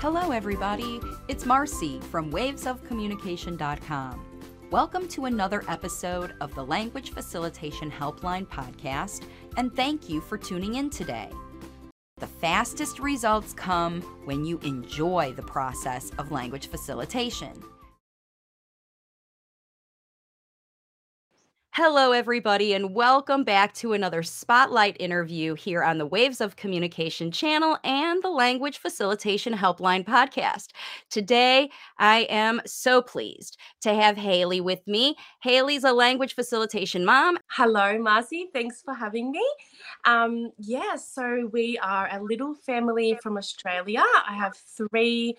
Hello, everybody. It's Marcy from wavesofcommunication.com. Welcome to another episode of the Language Facilitation Helpline podcast, and thank you for tuning in today. The fastest results come when you enjoy the process of language facilitation. Hello, everybody, and welcome back to another spotlight interview here on the Waves of Communication channel and the Language Facilitation Helpline podcast. Today, I am so pleased to have Haley with me. Haley's a language facilitation mom. Hello, Marcy. Thanks for having me. Um, yeah, so we are a little family from Australia. I have three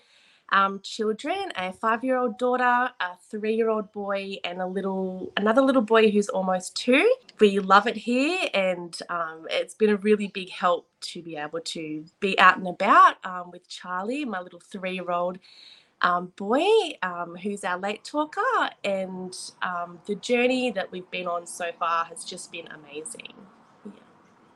um, children a five year old daughter, a three year old boy, and a little another little boy who's almost two. We love it here, and um, it's been a really big help to be able to be out and about um, with Charlie, my little three year old. Um, boy, um, who's our late talker, and um, the journey that we've been on so far has just been amazing.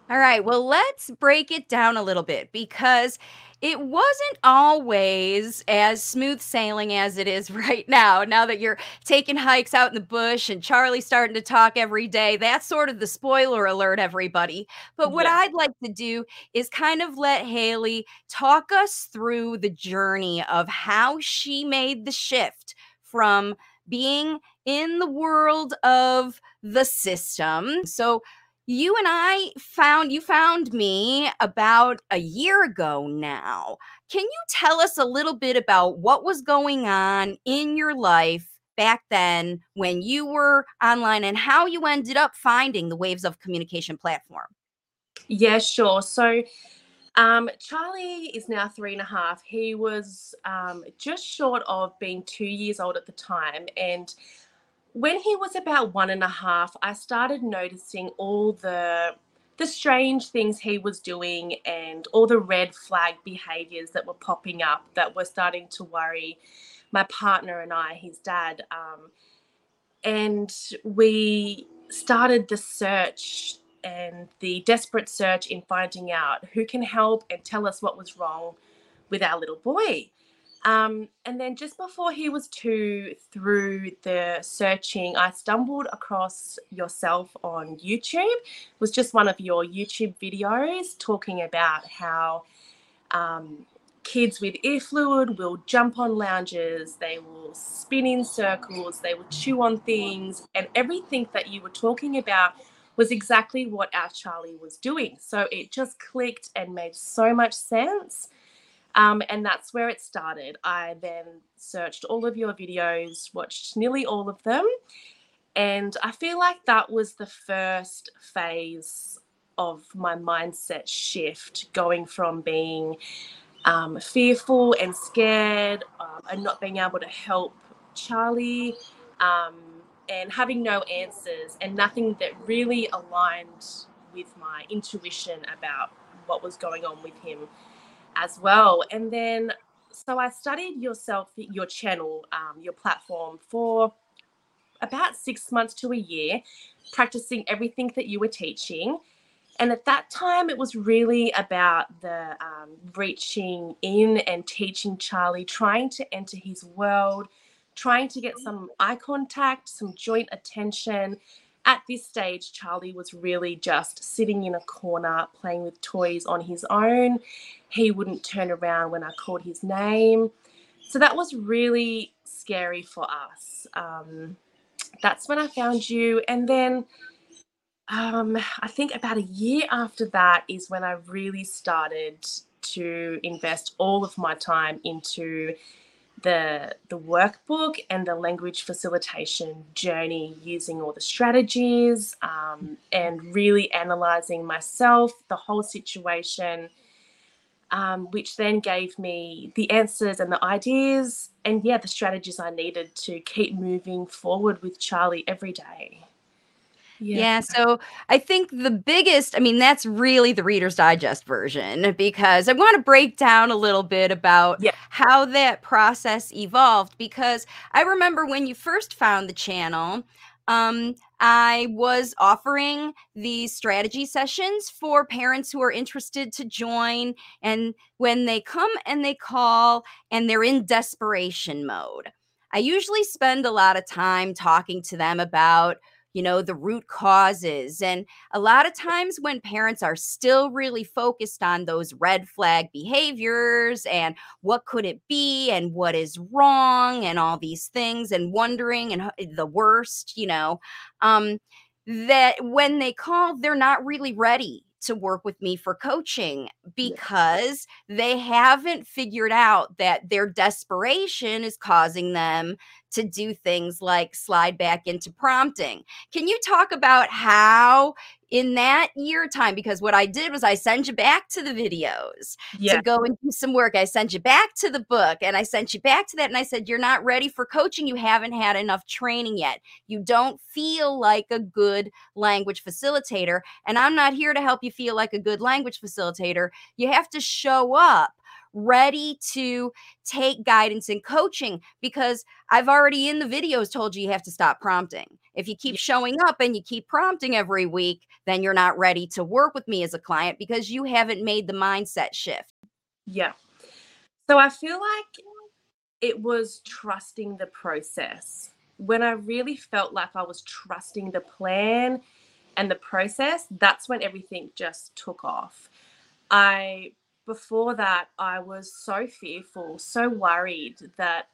All right, well, let's break it down a little bit because it wasn't always as smooth sailing as it is right now. Now that you're taking hikes out in the bush and Charlie's starting to talk every day, that's sort of the spoiler alert, everybody. But what yeah. I'd like to do is kind of let Haley talk us through the journey of how she made the shift from being in the world of the system. So, you and I found you found me about a year ago now. Can you tell us a little bit about what was going on in your life back then when you were online and how you ended up finding the Waves of Communication platform? Yeah, sure. So um, Charlie is now three and a half. He was um, just short of being two years old at the time. And when he was about one and a half, I started noticing all the the strange things he was doing and all the red flag behaviors that were popping up that were starting to worry my partner and I, his dad. Um, and we started the search and the desperate search in finding out who can help and tell us what was wrong with our little boy. Um, and then just before he was two, through the searching, I stumbled across yourself on YouTube. It was just one of your YouTube videos talking about how um, kids with ear fluid will jump on lounges, they will spin in circles, they will chew on things, and everything that you were talking about was exactly what our Charlie was doing. So it just clicked and made so much sense. Um, and that's where it started. I then searched all of your videos, watched nearly all of them. And I feel like that was the first phase of my mindset shift, going from being um, fearful and scared um, and not being able to help Charlie um, and having no answers and nothing that really aligned with my intuition about what was going on with him as well. And then, so I studied yourself, your channel, um, your platform for about six months to a year, practicing everything that you were teaching. And at that time, it was really about the um, reaching in and teaching Charlie, trying to enter his world, trying to get some eye contact, some joint attention, at this stage, Charlie was really just sitting in a corner playing with toys on his own. He wouldn't turn around when I called his name. So that was really scary for us. Um, that's when I found you. And then um, I think about a year after that is when I really started to invest all of my time into the the workbook and the language facilitation journey using all the strategies um, and really analyzing myself the whole situation um, which then gave me the answers and the ideas and yeah the strategies i needed to keep moving forward with charlie every day yeah. yeah. So I think the biggest, I mean, that's really the Reader's Digest version because I want to break down a little bit about yeah. how that process evolved. Because I remember when you first found the channel, um, I was offering these strategy sessions for parents who are interested to join. And when they come and they call and they're in desperation mode, I usually spend a lot of time talking to them about you know, the root causes. And a lot of times when parents are still really focused on those red flag behaviors and what could it be and what is wrong and all these things and wondering and the worst, you know, um, that when they call, they're not really ready to work with me for coaching because they haven't figured out that their desperation is causing them to do things like slide back into prompting. Can you talk about how in that year time because what I did was I sent you back to the videos yeah. to go and do some work. I sent you back to the book and I sent you back to that and I said you're not ready for coaching. You haven't had enough training yet. You don't feel like a good language facilitator and I'm not here to help you feel like a good language facilitator. You have to show up ready to take guidance and coaching because I've already in the videos told you you have to stop prompting. If you keep showing up and you keep prompting every week, then you're not ready to work with me as a client because you haven't made the mindset shift. Yeah. So I feel like it was trusting the process. When I really felt like I was trusting the plan and the process, that's when everything just took off. I before that, I was so fearful, so worried that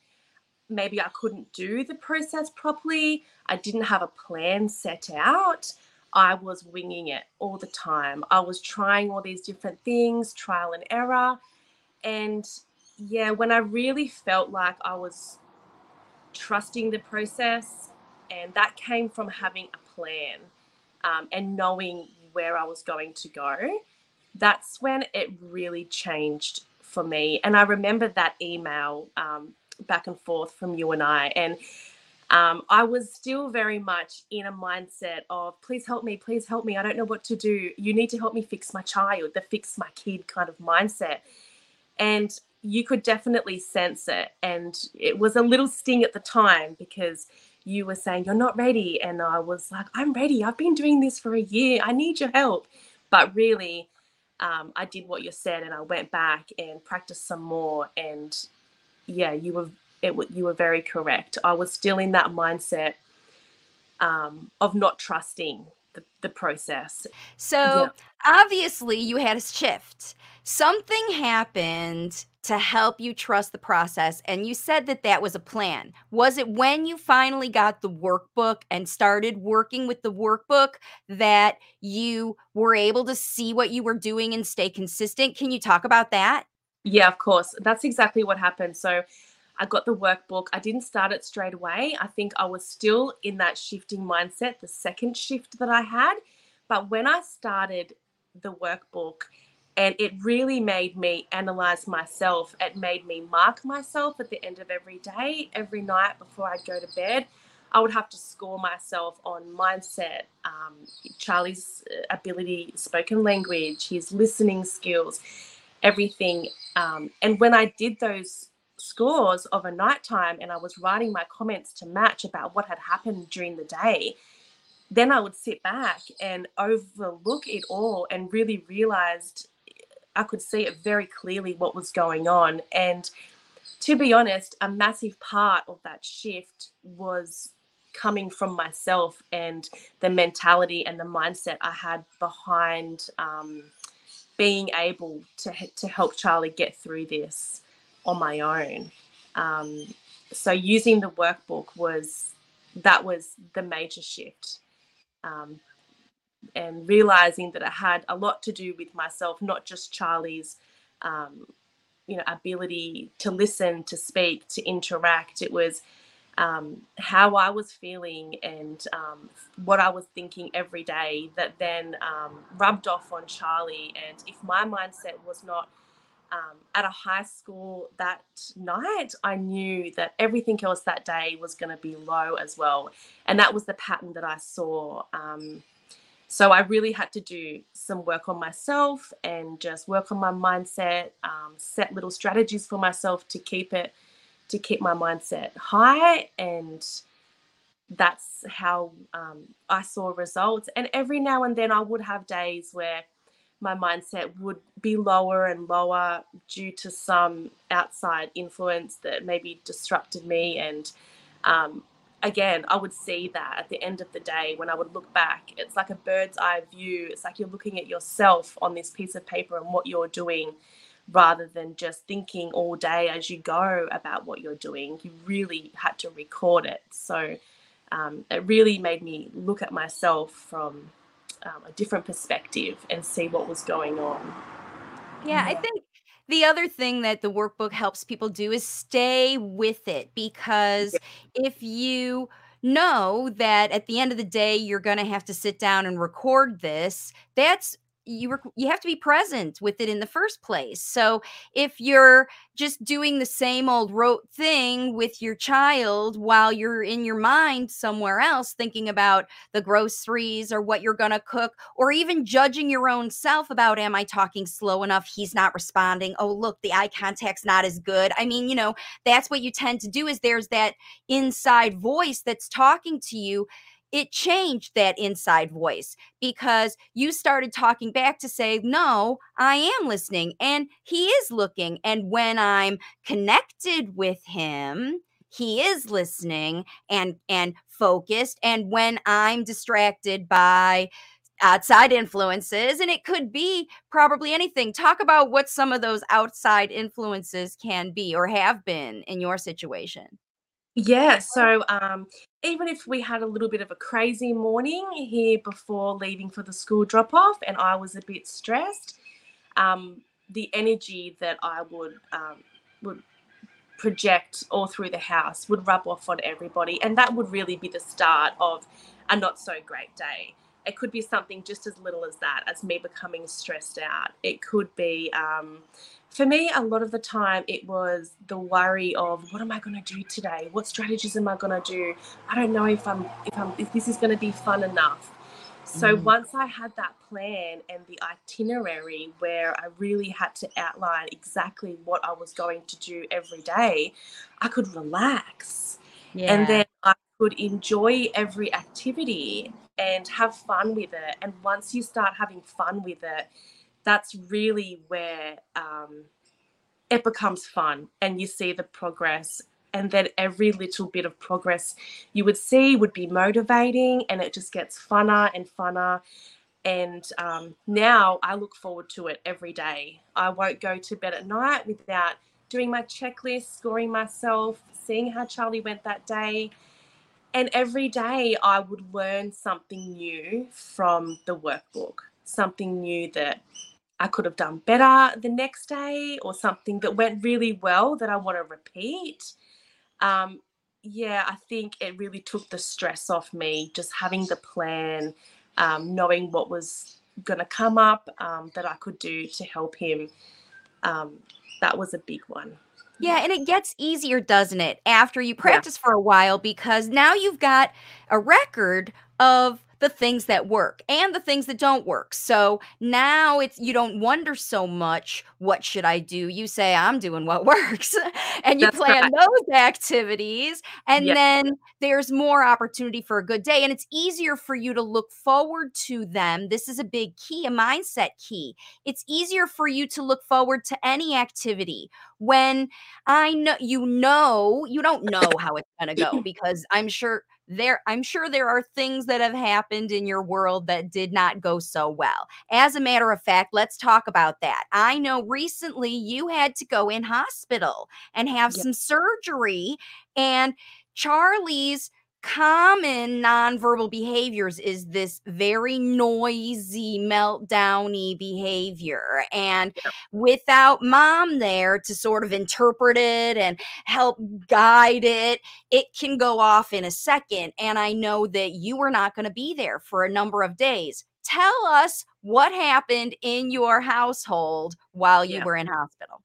maybe I couldn't do the process properly. I didn't have a plan set out. I was winging it all the time. I was trying all these different things, trial and error. And yeah, when I really felt like I was trusting the process, and that came from having a plan um, and knowing where I was going to go that's when it really changed for me. And I remember that email um, back and forth from you and I. And um, I was still very much in a mindset of, please help me, please help me. I don't know what to do. You need to help me fix my child, the fix my kid kind of mindset. And you could definitely sense it. And it was a little sting at the time because you were saying, You're not ready. And I was like, I'm ready. I've been doing this for a year. I need your help. But really, um, I did what you said and I went back and practiced some more. And yeah, you were it, you were very correct. I was still in that mindset um, of not trusting the, the process. So yeah. obviously, you had a shift. Something happened to help you trust the process. And you said that that was a plan. Was it when you finally got the workbook and started working with the workbook that you were able to see what you were doing and stay consistent? Can you talk about that? Yeah, of course. That's exactly what happened. So I got the workbook. I didn't start it straight away. I think I was still in that shifting mindset, the second shift that I had. But when I started the workbook, and it really made me analyze myself. It made me mark myself at the end of every day, every night before I'd go to bed. I would have to score myself on mindset, um, Charlie's uh, ability, spoken language, his listening skills, everything. Um, and when I did those scores of a nighttime and I was writing my comments to match about what had happened during the day, then I would sit back and overlook it all and really realized I could see it very clearly what was going on. And to be honest, a massive part of that shift was coming from myself and the mentality and the mindset I had behind um, being able to, to help Charlie get through this on my own. Um, so using the workbook was that was the major shift um, and realizing that it had a lot to do with myself, not just Charlie's, um, you know, ability to listen, to speak, to interact. It was um, how I was feeling and um, what I was thinking every day that then um, rubbed off on Charlie. And if my mindset was not um, at a high school that night, I knew that everything else that day was going to be low as well. And that was the pattern that I saw. Um, so I really had to do some work on myself and just work on my mindset, um, set little strategies for myself to keep it, to keep my mindset high and that's how um, I saw results. And every now and then I would have days where my mindset would be lower and lower due to some outside influence that maybe disrupted me. And um, again, I would see that at the end of the day when I would look back. It's like a bird's eye view. It's like you're looking at yourself on this piece of paper and what you're doing rather than just thinking all day as you go about what you're doing. You really had to record it. So um, it really made me look at myself from um, a different perspective and see what was going on. Yeah, I think the other thing that the workbook helps people do is stay with it because if you know that at the end of the day you're going to have to sit down and record this, that's you were you have to be present with it in the first place. So if you're just doing the same old rote thing with your child while you're in your mind somewhere else thinking about the groceries or what you're going to cook or even judging your own self about am I talking slow enough he's not responding oh look the eye contact's not as good. I mean, you know, that's what you tend to do is there's that inside voice that's talking to you it changed that inside voice because you started talking back to say, No, I am listening and he is looking. And when I'm connected with him, he is listening and and focused and when i'm distracted by outside influences and it could be probably anything talk about what some of those outside influences can be or have been in your situation yeah, so um, even if we had a little bit of a crazy morning here before leaving for the school drop off and I was a bit stressed, um, the energy that I would um, would project all through the house would rub off on everybody, and that would really be the start of a not so great day. It could be something just as little as that, as me becoming stressed out. It could be um, for me, a lot of the time it was the worry of what am I going to do today? What strategies am I going to do? I don't know if I'm if I'm if this is going to be fun enough. So mm. once I had that plan and the itinerary where I really had to outline exactly what I was going to do every day, I could relax. Yeah. And then I could enjoy every activity and have fun with it. And once you start having fun with it, that's really where um, it becomes fun and you see the progress and then every little bit of progress you would see would be motivating and it just gets funner and funner. And um, now i look forward to it every day. I won't go to bed at night without doing my checklist scoring myself seeing how charlie went that day. And every day i would learn something new from the workbook something new that I could have done better the next day or something that went really well that I want to repeat. Um, yeah, I think it really took the stress off me just having the plan, um, knowing what was going to come up um, that I could do to help him. Um, that was a big one. Yeah, and it gets easier, doesn't it, after you practice yeah. for a while because now you've got a record of the things that work and the things that don't work. So now it's you don't wonder so much what should I do? You say I'm doing what works and you That's plan right. those activities and yep. then there's more opportunity for a good day and it's easier for you to look forward to them. This is a big key, a mindset key. It's easier for you to look forward to any activity when I know you know you don't know how it's going to go because I'm sure there i'm sure there are things that have happened in your world that did not go so well as a matter of fact let's talk about that i know recently you had to go in hospital and have yep. some surgery and charlie's common nonverbal behaviors is this very noisy, meltdowny behavior. And without mom there to sort of interpret it and help guide it, it can go off in a second. And I know that you were not going to be there for a number of days. Tell us what happened in your household while you yeah. were in hospital.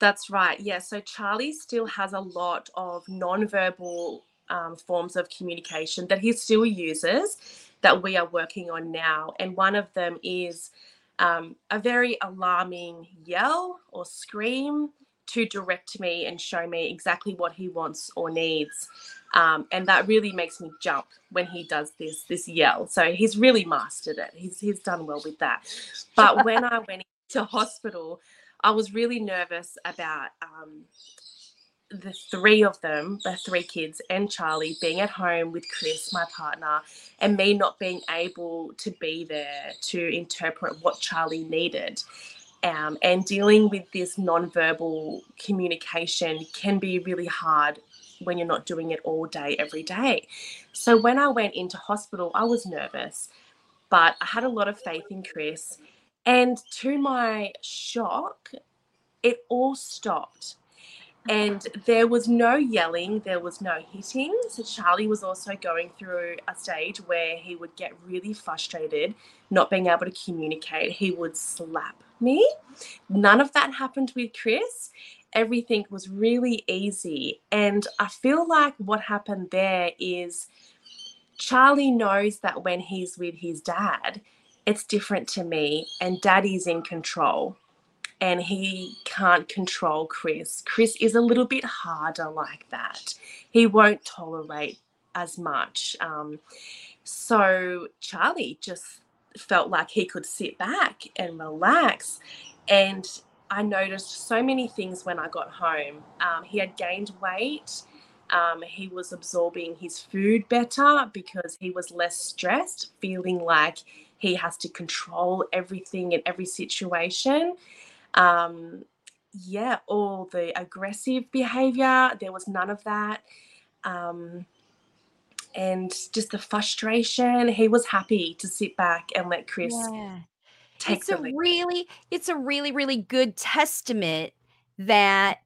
That's right. Yeah. So Charlie still has a lot of nonverbal um, forms of communication that he still uses that we are working on now. And one of them is um, a very alarming yell or scream to direct me and show me exactly what he wants or needs. Um, and that really makes me jump when he does this this yell. So he's really mastered it. He's he's done well with that. But when I went into hospital, I was really nervous about um, the three of them, the three kids and Charlie, being at home with Chris, my partner, and me not being able to be there to interpret what Charlie needed. Um, and dealing with this nonverbal communication can be really hard when you're not doing it all day, every day. So when I went into hospital, I was nervous, but I had a lot of faith in Chris. And to my shock, it all stopped and there was no yelling, there was no hitting. So Charlie was also going through a stage where he would get really frustrated, not being able to communicate. He would slap me. None of that happened with Chris. Everything was really easy. And I feel like what happened there is Charlie knows that when he's with his dad, it's different to me, and daddy's in control and he can't control Chris. Chris is a little bit harder like that. He won't tolerate as much. Um, so Charlie just felt like he could sit back and relax. And I noticed so many things when I got home. Um, he had gained weight. Um, he was absorbing his food better because he was less stressed, feeling like he has to control everything in every situation um, yeah, all the aggressive behavior, there was none of that. Um, and just the frustration, he was happy to sit back and let Chris yeah. take it's a lead. really it's a really really good testament that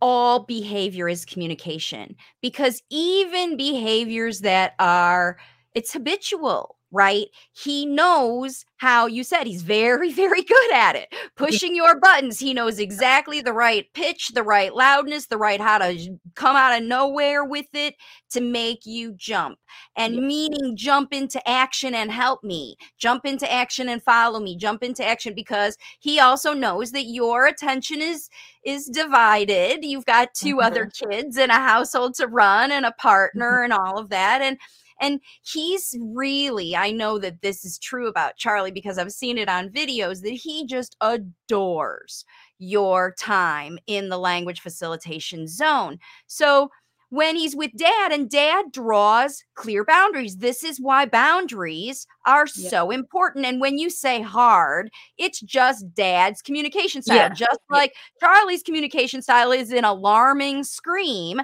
all behavior is communication because even behaviors that are it's habitual right? He knows how you said he's very, very good at it. Pushing your buttons. He knows exactly the right pitch, the right loudness, the right how to come out of nowhere with it to make you jump. And yeah. meaning jump into action and help me, jump into action and follow me, jump into action because he also knows that your attention is is divided. You've got 2 mm-hmm. other kids and a household to run and a partner mm-hmm. and all of that. And and he's really, I know that this is true about Charlie because I've seen it on videos that he just adores your time in the language facilitation zone. So, when he's with dad and dad draws clear boundaries. This is why boundaries are yeah. so important. And when you say hard, it's just dad's communication style. Yeah. Just like Charlie's communication style is an alarming scream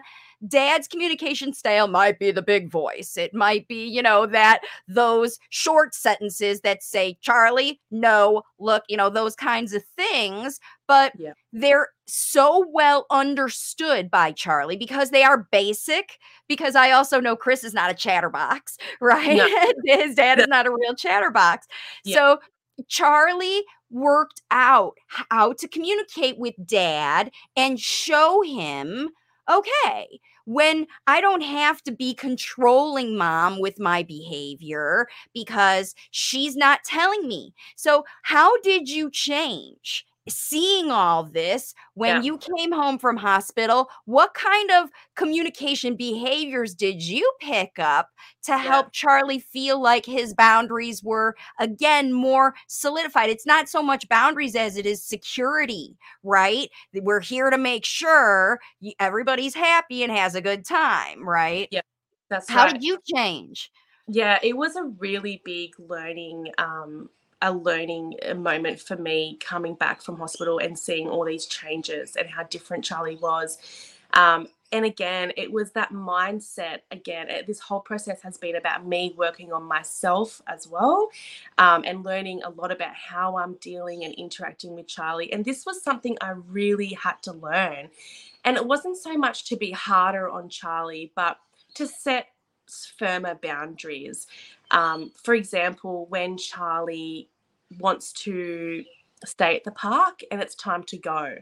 dad's communication style might be the big voice. It might be, you know, that those short sentences that say, Charlie, no, look, you know, those kinds of things. But yeah. they're so well understood by Charlie because they are basic. Because I also know Chris is not a chatterbox, right? No. His dad is not a real chatterbox. Yeah. So Charlie worked out how to communicate with dad and show him okay when I don't have to be controlling mom with my behavior because she's not telling me. So, how did you change? Seeing all this when yeah. you came home from hospital what kind of communication behaviors did you pick up to yeah. help charlie feel like his boundaries were again more solidified it's not so much boundaries as it is security right we're here to make sure everybody's happy and has a good time right yeah that's how right. did you change yeah it was a really big learning um a learning uh, moment for me coming back from hospital and seeing all these changes and how different Charlie was. Um, and again, it was that mindset. Again, it, this whole process has been about me working on myself as well um, and learning a lot about how I'm dealing and interacting with Charlie. And this was something I really had to learn. And it wasn't so much to be harder on Charlie, but to set firmer boundaries. Um, for example, when Charlie wants to stay at the park and it's time to go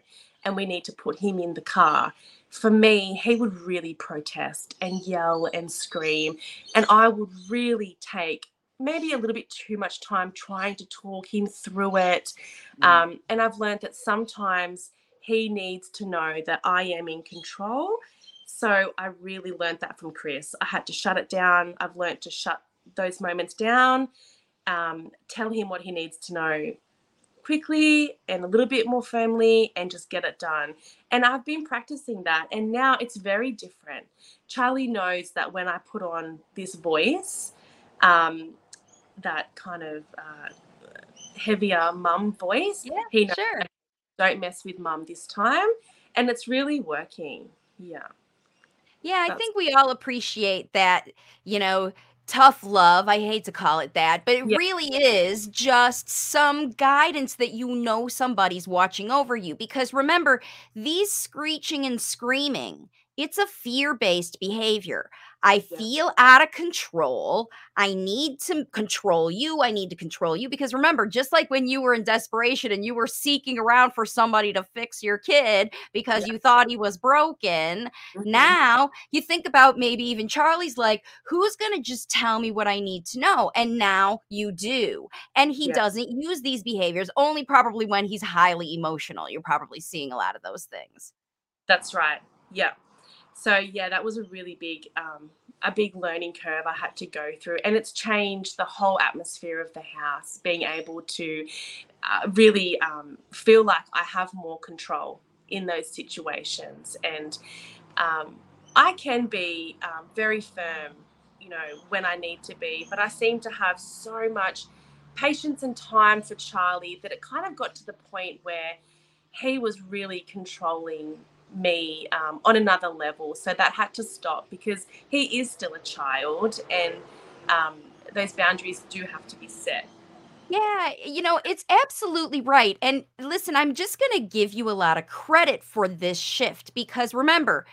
and we need to put him in the car for me he would really protest and yell and scream and i would really take maybe a little bit too much time trying to talk him through it mm. um, and i've learned that sometimes he needs to know that i am in control So I really learned that from Chris. I had to shut it down. I've learned to shut those moments down, um, tell him what he needs to know quickly and a little bit more firmly and just get it done. And I've been practicing that and now it's very different. Charlie knows that when I put on this voice, um, that kind of uh, heavier mum voice, yeah, he knows sure. don't mess with mum this time. And it's really working. Yeah. Yeah, I That's think we all appreciate that, you know, tough love. I hate to call it that, but it yeah, really is just some guidance that you know somebody's watching over you. Because remember, these screeching and screaming, it's a fear based behavior. I yeah, feel out of control. I need to control you. I need to control you. Because remember, just like when you were in desperation and you were seeking around for somebody to fix your kid because yeah. you thought he was broken, mhm, now you think about maybe even Charlie's like, who's going to just tell me what I need to know? And now you do. And he Yeah, doesn't use these behaviors only probably when he's highly emotional. You're probably seeing a lot of those things. that's right. Yeah. So yeah, that was a really big um, a big learning curve I had to go through, and it's changed the whole atmosphere of the house. Being able to uh, really um, feel like I have more control in those situations, and um, I can be um, very firm, you know, when I need to be, but I seem to have so much patience and time for Charlie that it kind of got to the point where he was really controlling me um, on another level. So that had to stop because he is still a child and um, those boundaries do have to be set. Yeah, you know, it's absolutely right. And listen, I'm just going to give you a lot of credit for this shift because remember,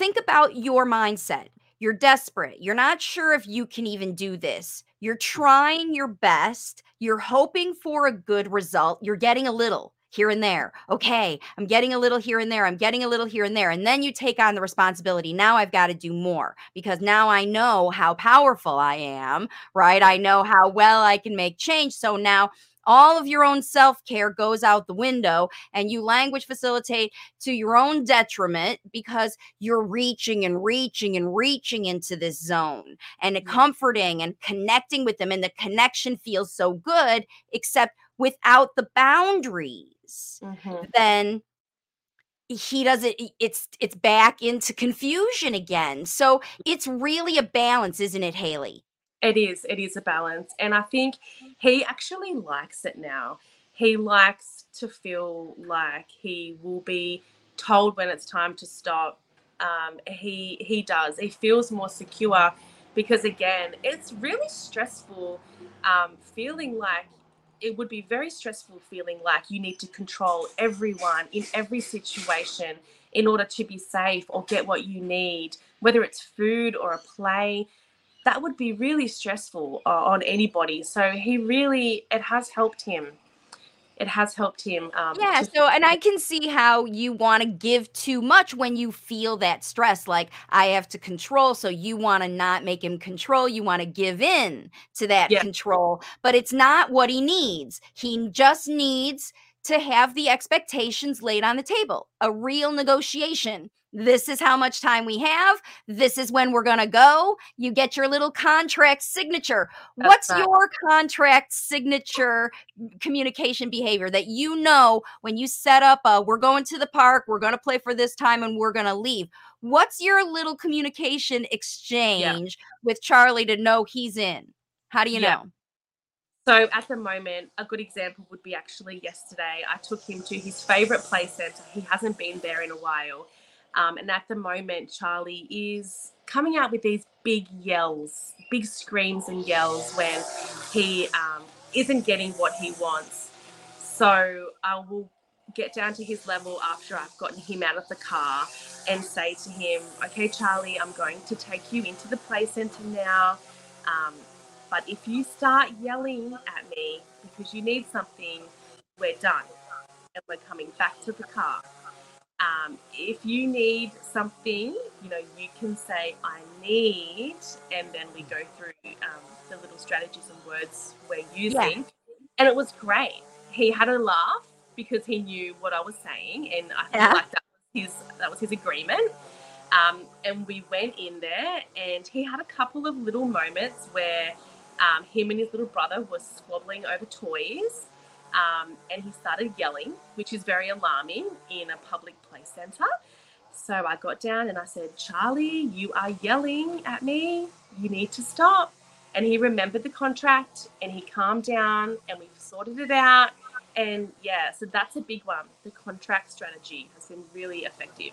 Think about your mindset. You're desperate. You're not sure if you can even do this. You're trying your best. You're hoping for a good result. You're getting a little here and there. Okay, I'm getting a little here and there. I'm getting a little here and there. And then you take on the responsibility. Now I've got to do more because now I know how powerful I am, right? I know how well I can make change. So now all of your own self care goes out the window and you language facilitate to your own detriment because you're reaching and reaching and reaching into this zone and comforting and connecting with them. And the connection feels so good, except without the boundaries, hmm then he doesn't it's it's back into confusion again so it's really a balance isn't it haley It is. It is a balance. And I think he actually likes it now. He likes to feel like he will be told when it's time to stop. Um, he he does. He feels more secure because again, it's really stressful um, feeling like it would be very stressful feeling like you need to control everyone in every situation in order to be safe or get what you need, whether it's food or a play that would be really stressful uh, on anybody. So he really, it has helped him. It has helped him um, Yeah, to. so and I can see how you wanna give too much when you feel that stress, like, I have to control, so you wanna not make him control, you wanna give in to that Yeah, control, but it's not what he needs. He just needs to have the expectations laid on the table, a real negotiation. This is how much time we have. This is when we're gonna go. You get your little contract signature. that's What's right. your contract signature communication behavior that you know when you set up a we're going to the park, we're going to play for this time and we're going to leave. What's your little communication Yeah, exchange with Charlie to know he's in? How do you yeah. know? So at the moment, a good example would be actually yesterday. I took him to his favorite play center. He hasn't been there in a while. Um, and at the moment, Charlie is coming out with these big yells, big screams and yells when he um, isn't getting what he wants. So I will get down to his level after I've gotten him out of the car and say to him, okay, Charlie, I'm going to take you into the play center now. Um, but if you start yelling at me because you need something, we're done and we're coming back to the car. Um, if you need something, you know, you can say, I need, and then we go through um, the little strategies and words we're using. Yeah. And it was great. He had a laugh because he knew what I was saying, and I feel Yeah. like that was his that was his agreement. Um, and we went in there, and he had a couple of little moments where um, him and his little brother were squabbling over toys. Um, and he started yelling, which is very alarming in a public play centre. So I got down and I said, Charlie, you are yelling at me. You need to stop. And he remembered the contract and he calmed down and we sorted it out. And yeah, so that's a big one. The contract strategy has been really effective.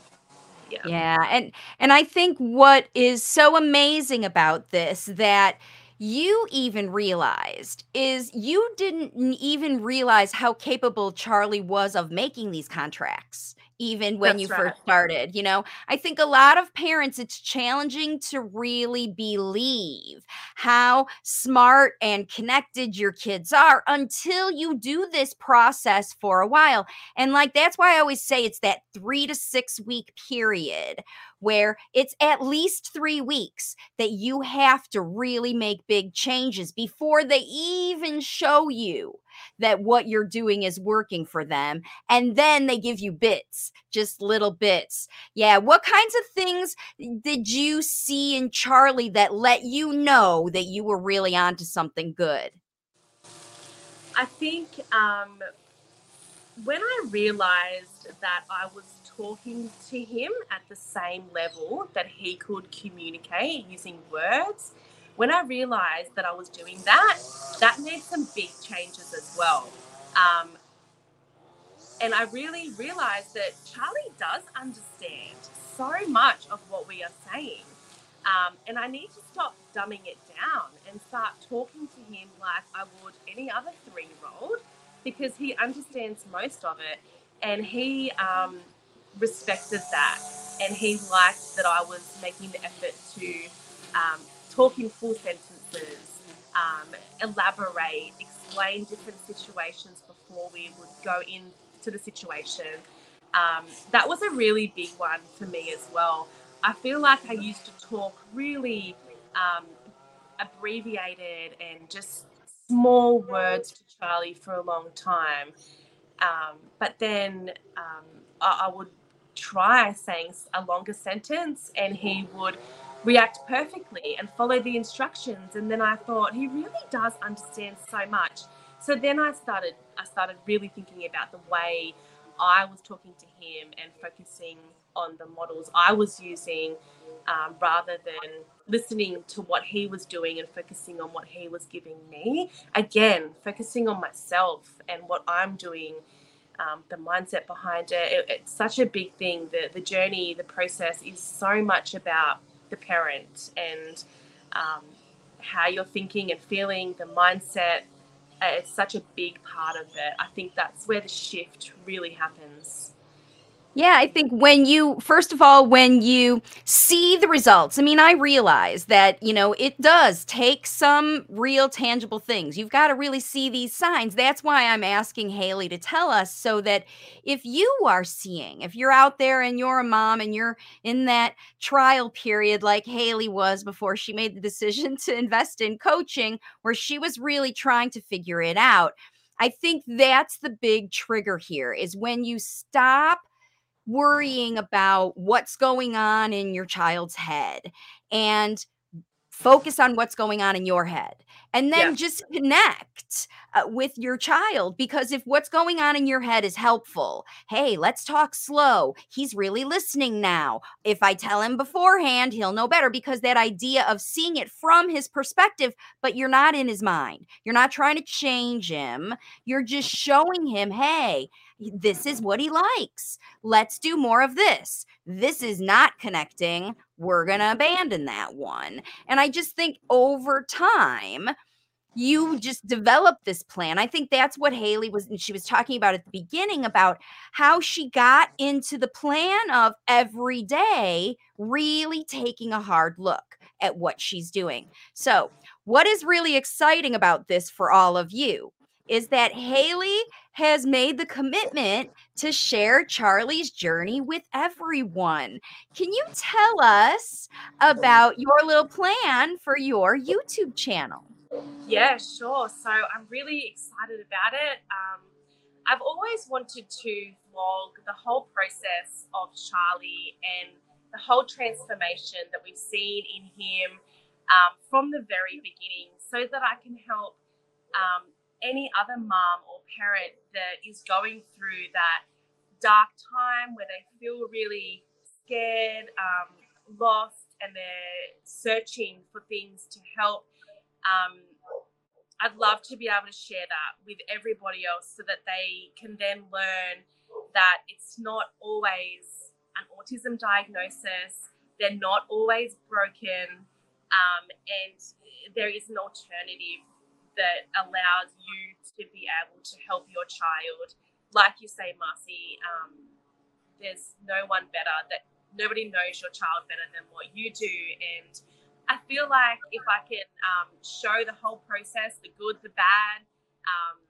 Yeah. Yeah, and and I think what is so amazing about this that you even realized is you didn't even realize how capable Charlie was of making these contracts even when That's you right. first started. You know, I think a lot of parents, it's challenging to really believe how smart and connected your kids are until you do this process for a while. And like, that's why I always say it's that three to six week period where it's at least three weeks that you have to really make big changes before they even show you that what you're doing is working for them. And then they give you bits, just little bits. Yeah. What kinds of things did you see in Charlie that let you know that you were really onto something good? I think um, when I realized that I was talking to him at the same level that he could communicate using words, when I realized that I was doing that, that made some big changes as well. Um, and I really realized that Charlie does understand so much of what we are saying. Um, and I need to stop dumbing it down and start talking to him like I would any other three year old because he understands most of it. And he um, respected that. And he liked that I was making the effort to um, talk in full sentences, um, elaborate, explain different situations before we would go into the situation. Um, that was a really big one for me as well. I feel like I used to talk really um, abbreviated and just small words to Charlie for a long time. Um, but then um, I, I would try saying a longer sentence and he would react perfectly and follow the instructions and then i thought he really does understand so much so then i started i started really thinking about the way i was talking to him and focusing on the models i was using um, rather than listening to what he was doing and focusing on what he was giving me again focusing on myself and what i'm doing um, the mindset behind it. it. It's such a big thing. The the journey, the process is so much about the parent and um, how you're thinking and feeling, the mindset. Uh, it's such a big part of it. I think that's where the shift really happens. Yeah, I think when you, first of all, when you see the results, I mean, I realize that, you know, it does take some real tangible things. You've got to really see these signs. That's why I'm asking Haley to tell us so that if you are seeing, if you're out there and you're a mom and you're in that trial period like Haley was before she made the decision to invest in coaching, where she was really trying to figure it out. I think that's the big trigger here is when you stop worrying about what's going on in your child's head and focus on what's going on in your head and then yeah. just connect uh, with your child because if what's going on in your head is helpful hey let's talk slow he's really listening now if i tell him beforehand he'll know better because that idea of seeing it from his perspective but you're not in his mind you're not trying to change him you're just showing him hey this is what he likes. Let's do more of this. This is not connecting. We're going to abandon that one. And I just think over time, you just develop this plan. I think that's what Haley was, she was talking about at the beginning about how she got into the plan of every day really taking a hard look at what she's doing. So, what is really exciting about this for all of you is that Haley has made the commitment to share Charlie's journey with everyone. Can you tell us about your little plan for your YouTube channel? Yeah, sure. So I'm really excited about it. Um, I've always wanted to vlog the whole process of Charlie and the whole transformation that we've seen in him um, from the very beginning so that I can help um, any other mom or parent that is going through that dark time where they feel really scared, um, lost, and they're searching for things to help. Um, I'd love to be able to share that with everybody else so that they can then learn that it's not always an autism diagnosis, they're not always broken, um, and there is an alternative that allows you to be able to help your child. Like you say, Marcy, um, there's no one better that nobody knows your child better than what you do. And I feel like if I can um, show the whole process, the good, the bad, um,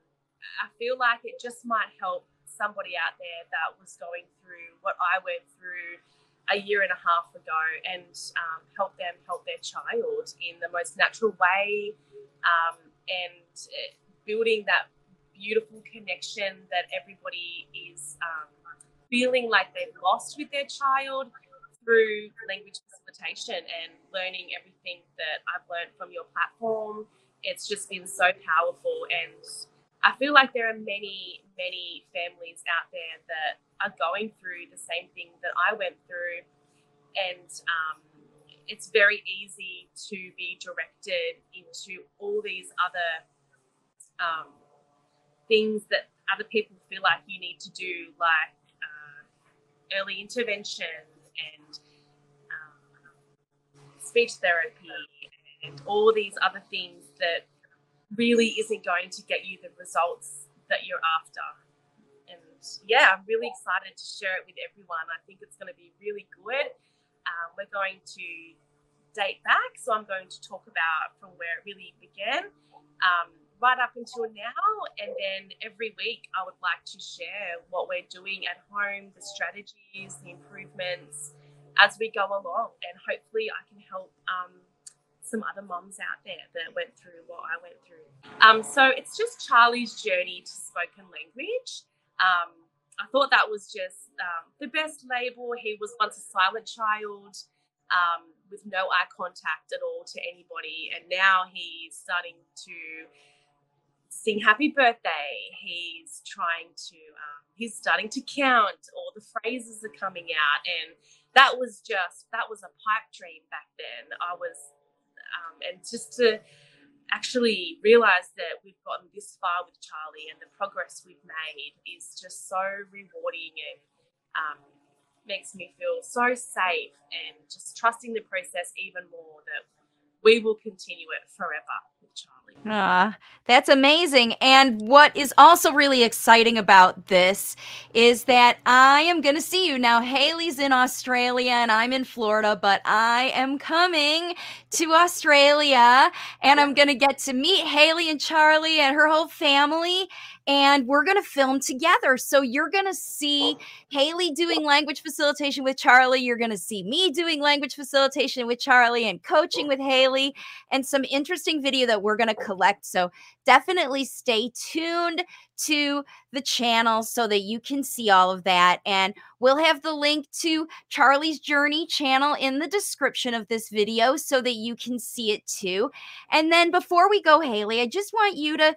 I feel like it just might help somebody out there that was going through what I went through a year and a half ago and um, help them help their child in the most natural way um, and uh, building that beautiful connection that everybody is um, feeling like they've lost with their child through language facilitation and learning everything that I've learned from your platform. It's just been so powerful. And I feel like there are many, many families out there that are going through the same thing that I went through. And um, it's very easy to be directed into all these other um, things that other people feel like you need to do, like uh, early intervention and um, speech therapy and all these other things that really isn't going to get you the results that you're after. And yeah, I'm really excited to share it with everyone. I think it's going to be really good. Um, we're going to date back, so I'm going to talk about from where it really began. Um, right up until now. And then every week, I would like to share what we're doing at home, the strategies, the improvements as we go along. And hopefully, I can help um, some other moms out there that went through what I went through. Um, so it's just Charlie's journey to spoken language. Um, I thought that was just um, the best label. He was once a silent child um, with no eye contact at all to anybody, and now he's starting to sing happy birthday. He's trying to, um, he's starting to count. All the phrases are coming out. And that was just, that was a pipe dream back then. I was, um, and just to actually realize that we've gotten this far with Charlie and the progress we've made is just so rewarding and um, makes me feel so safe and just trusting the process even more that we will continue it forever. Ah, that's amazing. And what is also really exciting about this is that I am going to see you. Now, Haley's in Australia and I'm in Florida, but I am coming to Australia and I'm going to get to meet Haley and Charlie and her whole family and we're going to film together. So you're going to see oh. Haley doing oh. language facilitation with Charlie. You're going to see me doing language facilitation with Charlie and coaching oh. with Haley and some interesting video that we're going to collect. So definitely stay tuned to the channel so that you can see all of that. And we'll have the link to Charlie's Journey channel in the description of this video so that you can see it too. And then before we go, Haley, I just want you to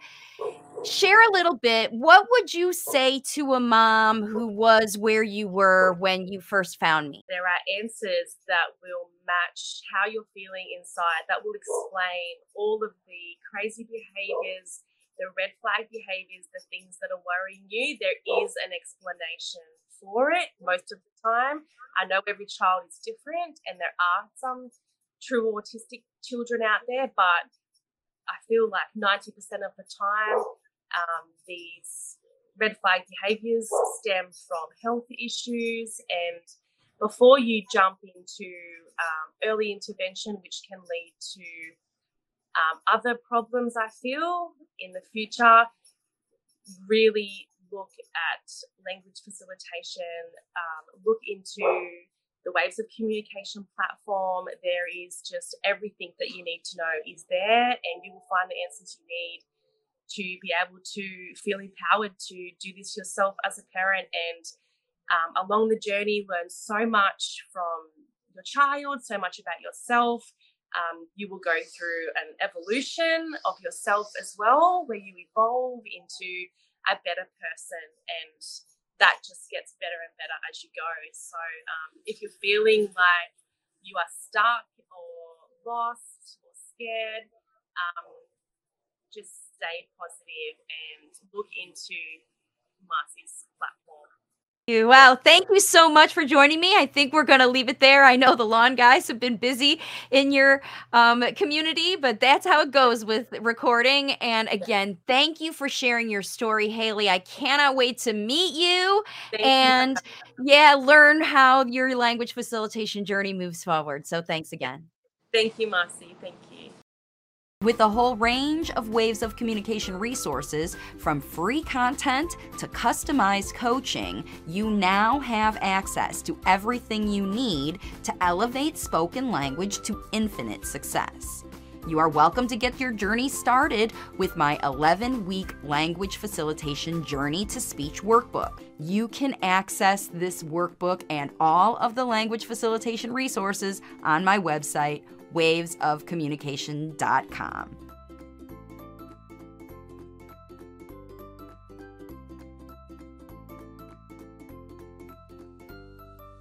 share a little bit. What would you say to a mom who was where you were when you first found me? There are answers that will match how you're feeling inside, that will explain all of the crazy behaviors, the red flag behaviors, the things that are worrying you. There is an explanation for it most of the time. I know every child is different, and there are some true autistic children out there, but I feel like 90% of the time, um, these red flag behaviors stem from health issues. And before you jump into um, early intervention, which can lead to um, other problems, I feel in the future, really look at language facilitation, um, look into the Waves of Communication platform. There is just everything that you need to know is there, and you will find the answers you need to be able to feel empowered to do this yourself as a parent and um, along the journey learn so much from your child, so much about yourself. Um, you will go through an evolution of yourself as well, where you evolve into a better person, and that just gets better and better as you go. So, um, if you're feeling like you are stuck or lost or scared, um, just stay positive and look into Marcy's platform. Wow. Thank you so much for joining me. I think we're going to leave it there. I know the lawn guys have been busy in your um, community, but that's how it goes with recording. And again, thank you for sharing your story, Haley. I cannot wait to meet you thank and, you. yeah, learn how your language facilitation journey moves forward. So thanks again. Thank you, Marcy. Thank you. With a whole range of waves of communication resources, from free content to customized coaching, you now have access to everything you need to elevate spoken language to infinite success. You are welcome to get your journey started with my 11 week language facilitation journey to speech workbook. You can access this workbook and all of the language facilitation resources on my website, wavesofcommunication.com.